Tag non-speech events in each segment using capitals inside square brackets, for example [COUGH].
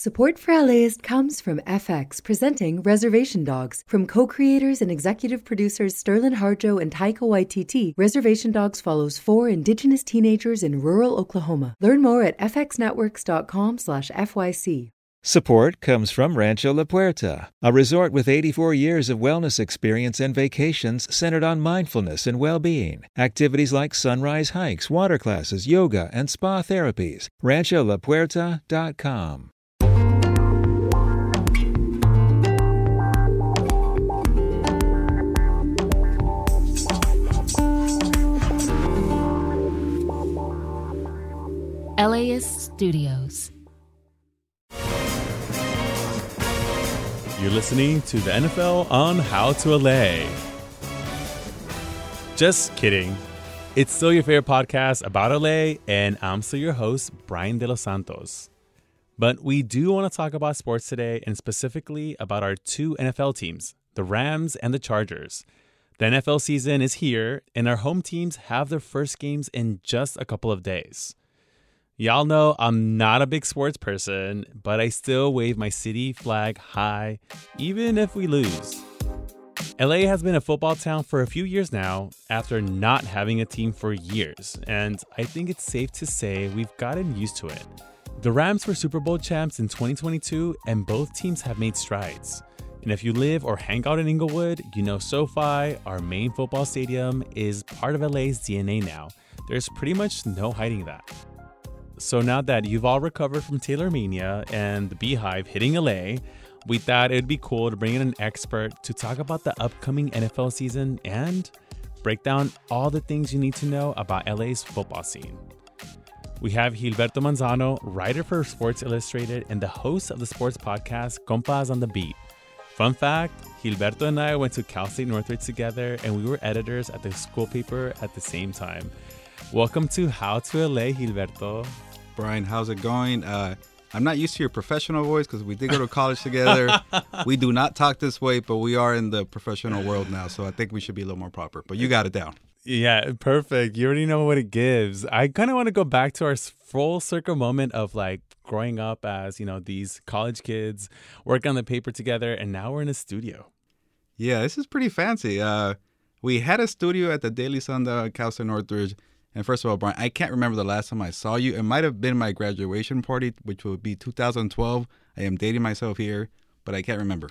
Support for LAist comes from FX presenting Reservation Dogs. From co-creators and executive producers Sterlin Harjo and Taika Waititi, Reservation Dogs follows four indigenous teenagers in rural Oklahoma. Learn more at fxnetworks.com slash FYC. Support comes from Rancho La Puerta, a resort with 84 years of wellness experience and vacations centered on mindfulness and well-being. Activities like sunrise hikes, water classes, yoga, and spa therapies. RanchoLaPuerta.com. LAist Studios. You're listening to the NFL on How to LA. Just kidding. It's still your favorite podcast about LA, and I'm still your host, Brian De Los Santos. But we do want to talk about sports today, and specifically about our two NFL teams, the Rams and the Chargers. The NFL season is here, and our home teams have their first games in just a couple of days. Y'all know I'm not a big sports person, but I still wave my city flag high, even if we lose. LA has been a football town for a few years now after not having a team for years, and I think it's safe to say we've gotten used to it. The Rams were Super Bowl champs in 2022, and both teams have made strides. And if you live or hang out in Inglewood, you know SoFi, our main football stadium, is part of LA's DNA now. There's pretty much no hiding that. So now that you've all recovered from Taylor Mania and the Beyhive hitting LA, we thought it'd be cool to bring in an expert to talk about the upcoming NFL season and break down all the things you need to know about LA's football scene. We have Gilberto Manzano, writer for Sports Illustrated and the host of the sports podcast Compas on the Beat. Fun fact Gilberto and I went to Cal State Northridge together and we were editors at the school paper at the same time. Welcome to How to LA, Gilberto. Brian, how's it going? Uh, I'm not used to your professional voice because we did go to college together. [LAUGHS] we do not talk this way, but we are in the professional world now, so I think we should be a little more proper. But you got it down. Yeah, perfect. You already know what it gives. I kind of want to go back to our full circle moment of like growing up as, you know, these college kids, working on the paper together, and now we're in a studio. Yeah, this is pretty fancy. Uh, we had a studio at the Daily Sun at Cal State Northridge and first of all, Brian, I can't remember the last time I saw you. It might have been my graduation party, which would be 2012. I am dating myself here, but I can't remember.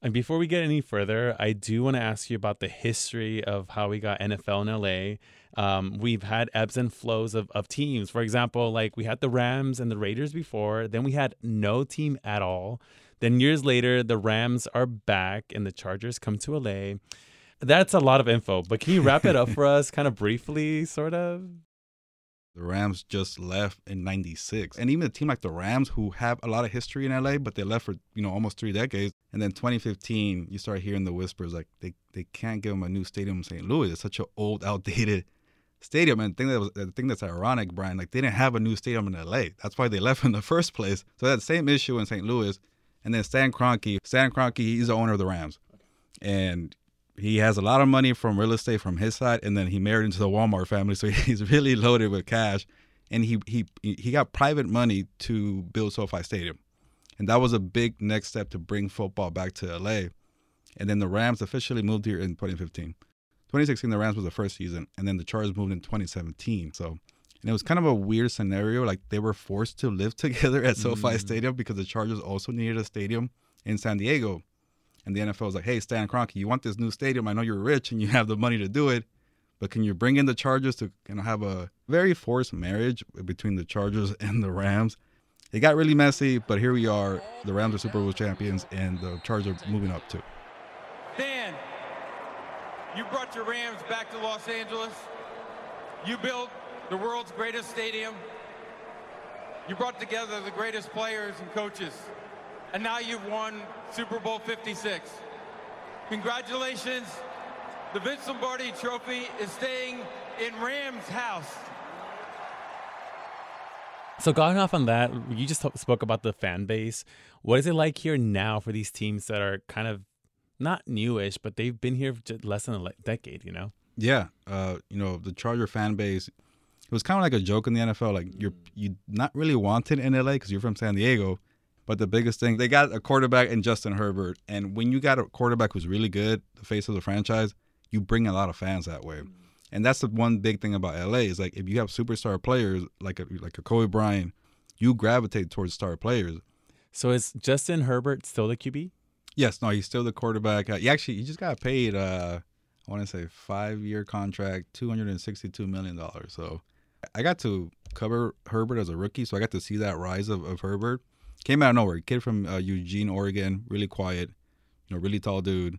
And before we get any further, I do want to ask you about the history of how we got NFL in LA. Um, we've had ebbs and flows of, of teams. For example, like we had the Rams and the Raiders before, then we had no team at all. Then years later, the Rams are back and the Chargers come to LA. That's a lot of info, but can you wrap it up [LAUGHS] for us kind of briefly, sort of? The Rams just left in 96. And even a team like the Rams, who have a lot of history in LA, but they left for, you know, almost three decades. And then 2015, you start hearing the whispers like they, they can't give them a new stadium in St. Louis. It's such an old, [LAUGHS] outdated stadium. And the thing, that was, the thing that's ironic, Brian, like they didn't have a new stadium in LA. That's why they left in the [LAUGHS] first place. So that same issue in St. Louis. And then Stan Kroenke, Stan Kroenke, he's the owner of the Rams. And he has a lot of money from real estate from his side, and then he married into the Walmart family, so [LAUGHS] he's really loaded with cash. And he he he got private money to build SoFi Stadium, and that was a big next step to bring football back to LA. And then the Rams officially moved here in 2015. 2016, the Rams was the first season, and then the Chargers moved in 2017. So, and it was kind of a weird scenario. Like they were forced to live [LAUGHS] together at SoFi mm. Stadium because the Chargers also needed a stadium in San Diego. And the NFL was like, hey, Stan Kroenke, you want this new stadium? I know you're rich and you have the money to do it, but can you bring in the Chargers to kind of have a very forced marriage between the Chargers [LAUGHS] and the Rams? It got really messy, but here we are. The Rams are Super Bowl champions, and the Chargers are moving up too. Dan, you brought your Rams back to Los Angeles. You built the world's greatest stadium. You brought together the greatest players and coaches and now you've won Super Bowl 56. Congratulations. The Vince Lombardi Trophy is staying in Rams' house. So going off on that, you just spoke about the fan base. What is it like here now for these teams that are kind of not newish, but they've been here for less than a decade? You know? Yeah, uh, you know the Charger fan base. It was kind of like a joke in the NFL. Like you're you're not really wanted in LA because you're from San Diego, But the biggest thing, they got a quarterback in Justin Herbert. And when you got a quarterback who's really good, the face of the franchise, you bring a lot of fans that way. And that's the one big thing about LA is like if you have superstar players like a like a Kobe Bryant, you gravitate towards star players. So is Justin Herbert still the QB? Yes, no, he's still the quarterback. Uh, he actually he just got paid. Uh, I want to say five year contract, two hundred and sixty two million dollars. So I got to cover Herbert as a rookie, so I got to see that rise of, of Herbert. Came out of nowhere. Kid from uh, Eugene, Oregon, really quiet, you know, really tall dude,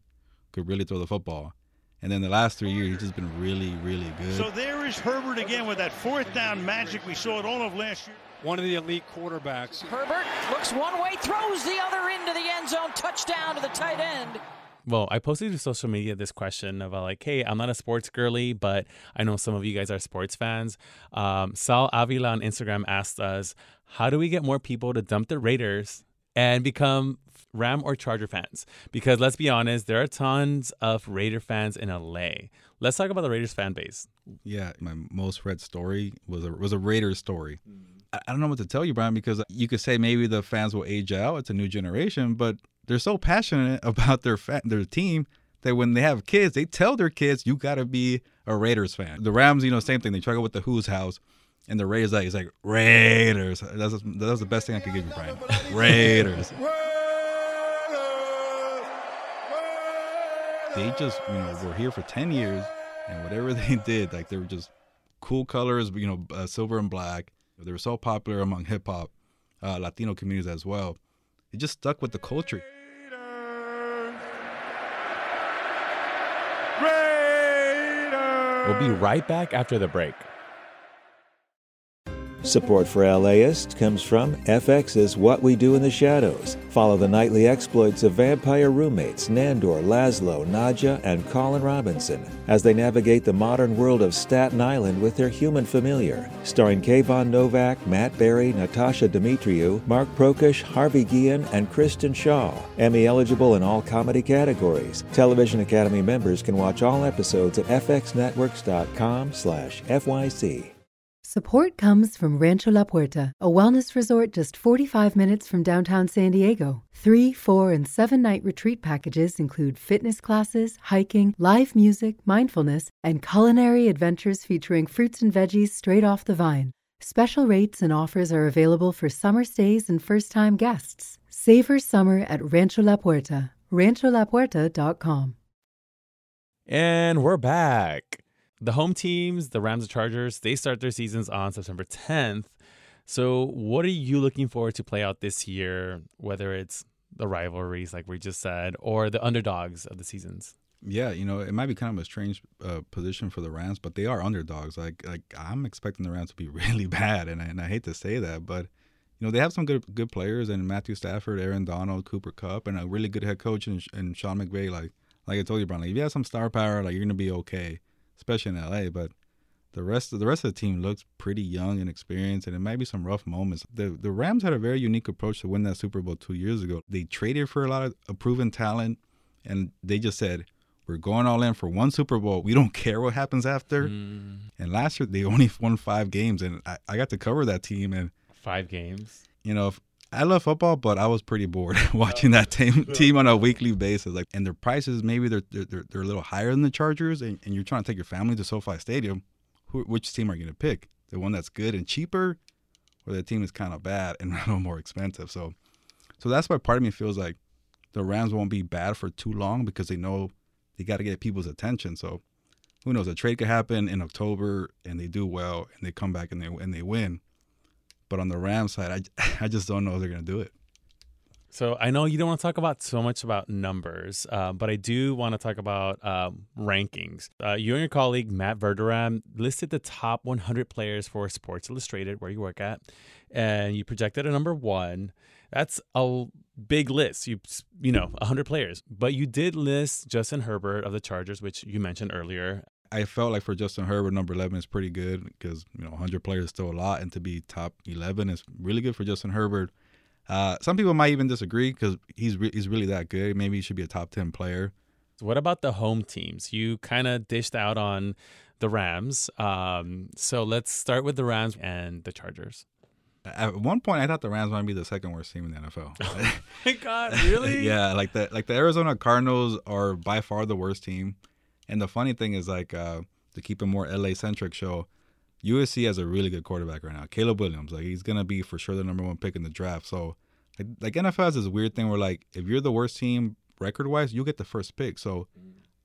could really throw the football. And then the last three years, he's just been really, really good. So there is Herbert again with that fourth down magic we saw it all of last year. One of the elite quarterbacks. Herbert looks one way, throws the other into the end zone, touchdown to the tight end. Well, I posted to social media this question of uh, like, hey, I'm not a sports girly, but I know some of you guys are sports fans. Um, Sal Avila on Instagram asked us, how do we get more people to dump the Raiders and become Ram or Charger fans? Because let's be honest, there are tons of Raider fans in LA. Let's talk about the Raiders fan base. Yeah, my most read story was a was a Raiders story. I, I don't know what to tell you, Brian, because you could say maybe the fans will age out. It's a new generation, but they're so passionate [LAUGHS] about their fa- their team that when they have kids, they tell their kids, "You got to be a Raiders fan." The Rams, you know, same thing. They try to go with the Who's house, and the Raiders like it's like Raiders. That's that's the best thing I could give you, Brian. [LAUGHS] Raiders. They just you know were here for ten years, and whatever [LAUGHS] they did, like they were just cool colors, you know, uh, silver and black. They were so popular among hip hop, uh, Latino communities as well. It just stuck with the culture. We'll be right back after the break. Support for LAist comes from FX's What We Do in the Shadows. Follow the nightly exploits of vampire roommates Nandor, Laszlo, Nadja, and Colin Robinson as they navigate the modern world of Staten Island with their human familiar. Starring Kayvan Novak, Matt Berry, Natasha Demetriou, Mark Proksch, Harvey Guillen, and Kristen Schaal. Emmy eligible in all comedy categories. Television Academy members can watch all episodes at fxnetworks.com slash FYC. Support comes from Rancho La Puerta, a wellness resort just 45 minutes from downtown San Diego. Three, four, and seven night retreat packages include fitness classes, hiking, live music, mindfulness, and culinary adventures featuring fruits and veggies straight off the vine. Special rates and offers are available for summer stays and first time guests. Savor summer at Rancho La Puerta, rancholapuerta.com. And we're back. The home teams, the Rams and Chargers, they start their seasons on September 10th. So, what are you looking forward to play out this year, whether it's the rivalries, like we just said, or the underdogs of the seasons? Yeah, you know, it might be kind of a strange uh, position for the Rams, but they are underdogs. Like, like I'm expecting the Rams to be [LAUGHS] really bad, and I, and I hate to say that, but you know they have some good good players, and Matthew Stafford, Aaron Donald, Cooper Kupp, and a really good head coach, and, and Sean McVay. Like, like I told you, Brian, like if you have some star power, like you're gonna be okay, especially in LA. But the rest of the rest of the team looks pretty young and experienced, and it might be some rough moments. The the Rams had a very unique approach to win that Super Bowl two years ago. They traded for a lot of proven talent, and they just said, "We're going all in for one Super Bowl. We don't [LAUGHS] care what happens after." Mm, And last year they [LAUGHS] only won five games, and I, I got to cover that team. And five games. you know, if- I love football, but I was pretty bored [LAUGHS] watching that team team on a weekly basis. Like, and their prices maybe they're they're they're, a little higher than the Chargers, and, and you're trying to take your family to SoFi Stadium. Who, which team are you going to pick? The one that's good and cheaper, or the team that's kind of bad and [LAUGHS] a little more expensive? So, so that's why part of me feels like the Rams won't be bad for too long because they know they got to get people's attention. So, who knows? A trade could happen in October, and they do well, and they come back and they and they win. But on the Rams side, I, [LAUGHS] I just don't know if they're going to do it. So I know you don't want to talk about so much about numbers, uh, but I do want to talk about um, rankings. Uh, you and your colleague Matt Verderame listed the top 100 players for Sports Illustrated, where you work at, and you projected a number one. That's a big list. You you know 100 players, but you did list Justin Herbert of the Chargers, which you mentioned earlier. I felt like for Justin Herbert, number 11 is pretty good because, you know, 100 players is still a lot. And to be top 11 is really good for Justin Herbert. Uh, some people might even disagree because he's, re- he's really that good. Maybe he should be a top 10 player. What about the home teams? You kind of dished out on the Rams. Um, so let's start with the Rams and the Chargers. At one point, I thought the Rams might be the second worst team in the NFL. [LAUGHS] My God, really? [LAUGHS] yeah, like the like the Arizona Cardinals are by far the worst team. And the funny thing is, like, uh, to keep a more LA centric show, USC has a really good quarterback right now, Caleb Williams. Like, he's gonna be for sure the number one pick in the draft. So, like, like NFL has this weird thing where, like, if you're the worst team record wise, you get the first pick. So,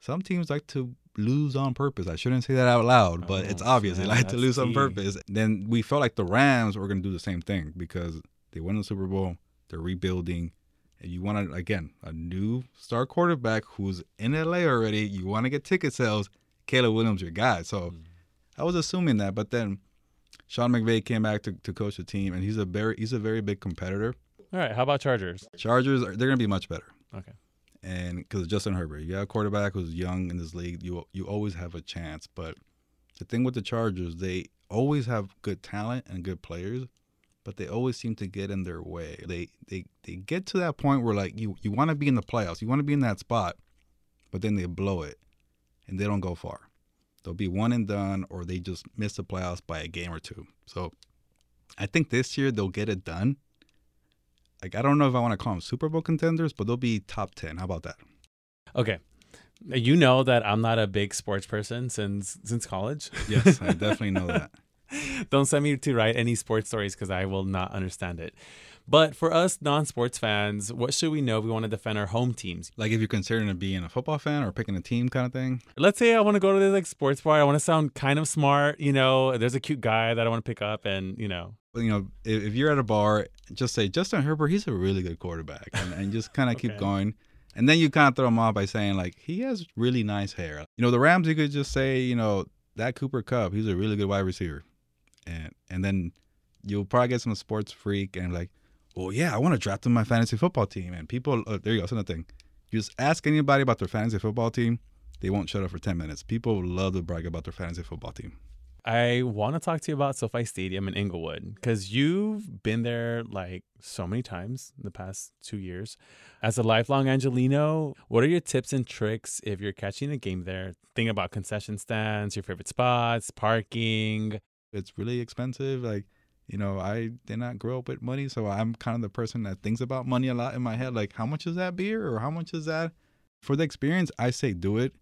some teams like to lose on purpose. I shouldn't say that out loud, but Oh, it's obvious they like to lose on purpose. Then we felt like the Rams were going to do the same thing because they won the Super Bowl, they're rebuilding, and you want to again a new star quarterback who's in LA already. You want to get ticket sales. Caleb Williams, your guy. So mm-hmm. I was assuming that, but then Sean McVay came back to, to coach the team, and he's a very he's a very big competitor. All right. How about Chargers? Chargers, are, they're going to be much better Okay. and because Justin Herbert, you got a quarterback who's young in this league, you you always have a chance. But the thing with the Chargers, they always have good talent and good players, but they always seem to get in their way. They they they get to that point where like you you want to be in the playoffs, you want to be in that spot, but then they blow it, and they don't go far. They'll be one and done, or they just miss the playoffs by a game or two. So I think this year they'll get it done. Like I don't know if I want to call them Super Bowl contenders, but they'll be top ten. How about that? Okay. You know that I'm not a big sports person since since college. Yes, I [LAUGHS] definitely know that. [LAUGHS] Don't send me to write any sports stories because I will not understand it. But for us non-sports fans, what should we know if we want to defend our home teams? Like if you're considering being a football fan or picking a team kind of thing. Let's say I want to go to this like sports bar. I want to sound kind of smart. You know, there's a cute guy that I want to pick up, and you know, you know, if, if you're at a bar, just say Justin Herbert. He's a really good quarterback, and, and just kind of keep going. And then you kind of throw him off by saying like he has really nice hair. You know, the Rams. You could just say, you know, that Cooper Kupp. He's a really good wide receiver, and and then you'll probably get some sports freak and like, well, yeah, I want to draft in my fantasy football team. And people, uh, there you go. That's another thing. You just ask anybody about their fantasy football team, they won't shut up for ten minutes. People love to brag about their fantasy football team. I want to talk to you about SoFi Stadium in Inglewood because you've been there like so many times in the past two years. As a lifelong Angelino, what are your tips and tricks if you're catching a game there? Think about concession stands, your favorite spots, parking. It's really expensive. Like, you know, I did not grow up with money, so I'm kind of the person that thinks about money a lot in my head. Like, how much is that beer or how much is that? For the experience, I say do it,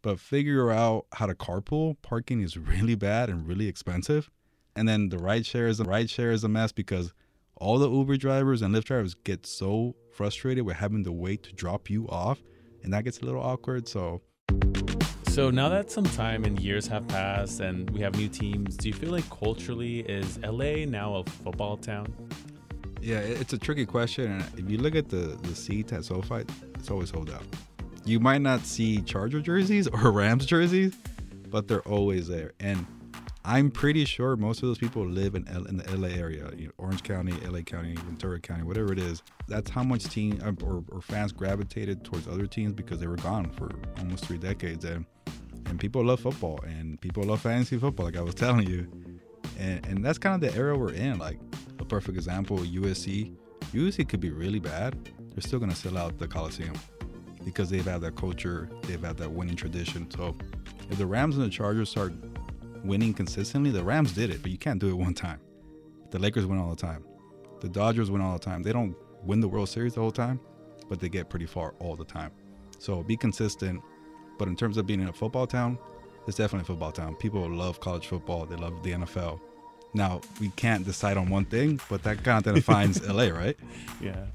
but figure out how to carpool. Parking is really bad and really expensive. And then the ride share is a ride share is a mess because all the Uber drivers and Lyft drivers get so frustrated with having to wait to drop you off, and that gets a little awkward. So So now that some time and years have passed and we have new teams, do you feel like culturally is LA now a football town? Yeah, it's a tricky question. And if you look at the the seats at SoFi, it's always sold out. You might not see Charger jerseys or [LAUGHS] Rams jerseys, but they're always there. And I'm pretty sure most of those people live in L- in the LA area, you know, Orange County, LA County, Ventura County, whatever it is. That's how much team uh, or, or fans gravitated towards other teams because they were gone for almost three decades. And and people love football and people love fantasy football, like I was [LAUGHS] telling you. And and that's kind of the era we're in. Like a perfect example, USC. USC could be really bad. They're still gonna sell out the Coliseum because they've had that culture, they've had that winning tradition. So if the Rams and the Chargers start winning consistently, the Rams did it, but you can't do it [LAUGHS] one time. The Lakers win all the time. The Dodgers win all the time. They don't win the World Series the whole time, but they get pretty far all the time. So be consistent. But in terms of being in a football town, it's definitely a football town. People love college football. They love the NFL. Now we can't decide on one thing, but that kind of [LAUGHS] defines LA, right? Yeah.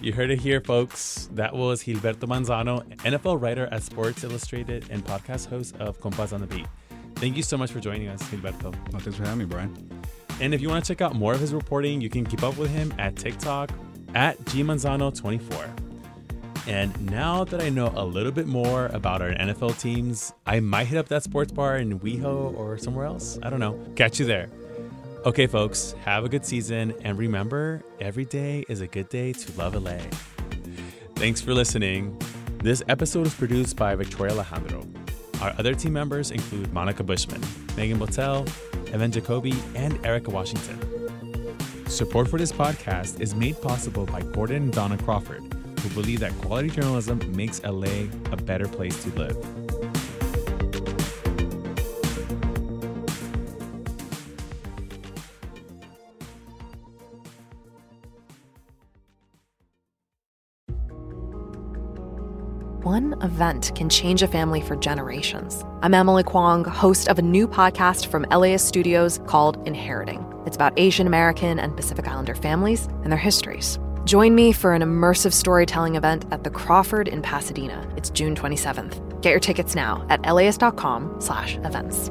You heard it here, folks. That was Gilberto Manzano, NFL writer at Sports Illustrated and podcast host of Compas on the Beat. Thank you so much for joining us, Gilberto. Well, thanks for having me, Brian. And if you want to check out more of his reporting, you can keep up with him at TikTok at gmanzano24. And now that I know a little bit more about our NFL teams, I might hit up that sports bar in WeHo or somewhere else. I don't know. Catch you there. Okay, folks, have a good season. And remember, every day is a good day to love LA. Thanks for listening. This episode is produced by Victoria Alejandro. Our other team members include Monica Bushman, Megan Botel, Evan Jacoby, and Erica Washington. Support for this podcast is made possible by Gordon and Donna Crawford, who believe that quality journalism makes LA a better place to live. One event can change a family for generations. I'm Emily Kwong, host of a new podcast from LA Studios called Inheriting. It's about Asian American and Pacific Islander families and their histories. Join me for an immersive storytelling event at the Crawford in Pasadena. It's June 27th. Get your tickets now at laist.com slash events.